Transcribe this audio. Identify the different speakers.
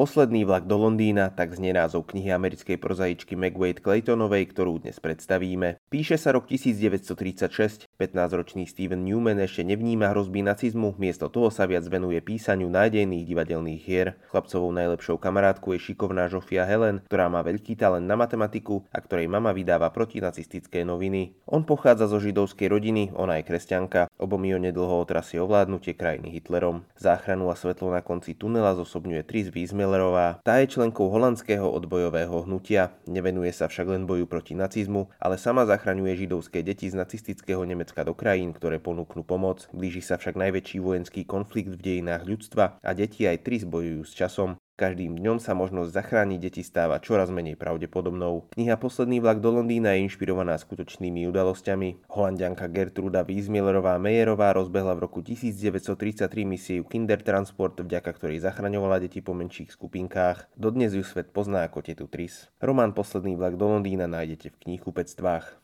Speaker 1: Posledný vlak do Londýna, tak znie názov knihy americkej prozaičky McWade Claytonovej, ktorú dnes predstavíme. Píše sa rok 1936, 15-ročný Steven Newman ešte nevníma hrozby nacizmu, miesto toho sa viac venuje písaniu nádejných divadelných hier. Chlapcovou najlepšou kamarátkou je šikovná Žofia Helen, ktorá má veľký talent na matematiku a ktorej mama vydáva protinacistické noviny. On pochádza zo židovskej rodiny, ona je kresťanka, obom ju nedlho otrasie ovládnutie krajiny Hitlerom. Záchranu a svetlo na konci tunela zosobňuje Tris Wiesmel Millerová. Tá je členkou holandského odbojového hnutia, nevenuje sa však len boju proti nacizmu, ale sama zachraňuje židovské deti z nacistického Nemecka do krajín, ktoré ponúknú pomoc. Blíži sa však najväčší vojenský konflikt v dejinách ľudstva a deti aj tri bojujú s časom. Každým dňom sa možnosť zachrániť deti stáva čoraz menej pravdepodobnou. Kniha Posledný vlak do Londýna je inšpirovaná skutočnými udalosťami. Holandianka Gertruda Wiesmillerová Meyerová rozbehla v roku 1933 misiu Kindertransport, vďaka ktorej zachraňovala deti po menších skupinkách. Dodnes ju svet pozná ako tetu Tris. Román Posledný vlak do Londýna nájdete v knihkupectvách.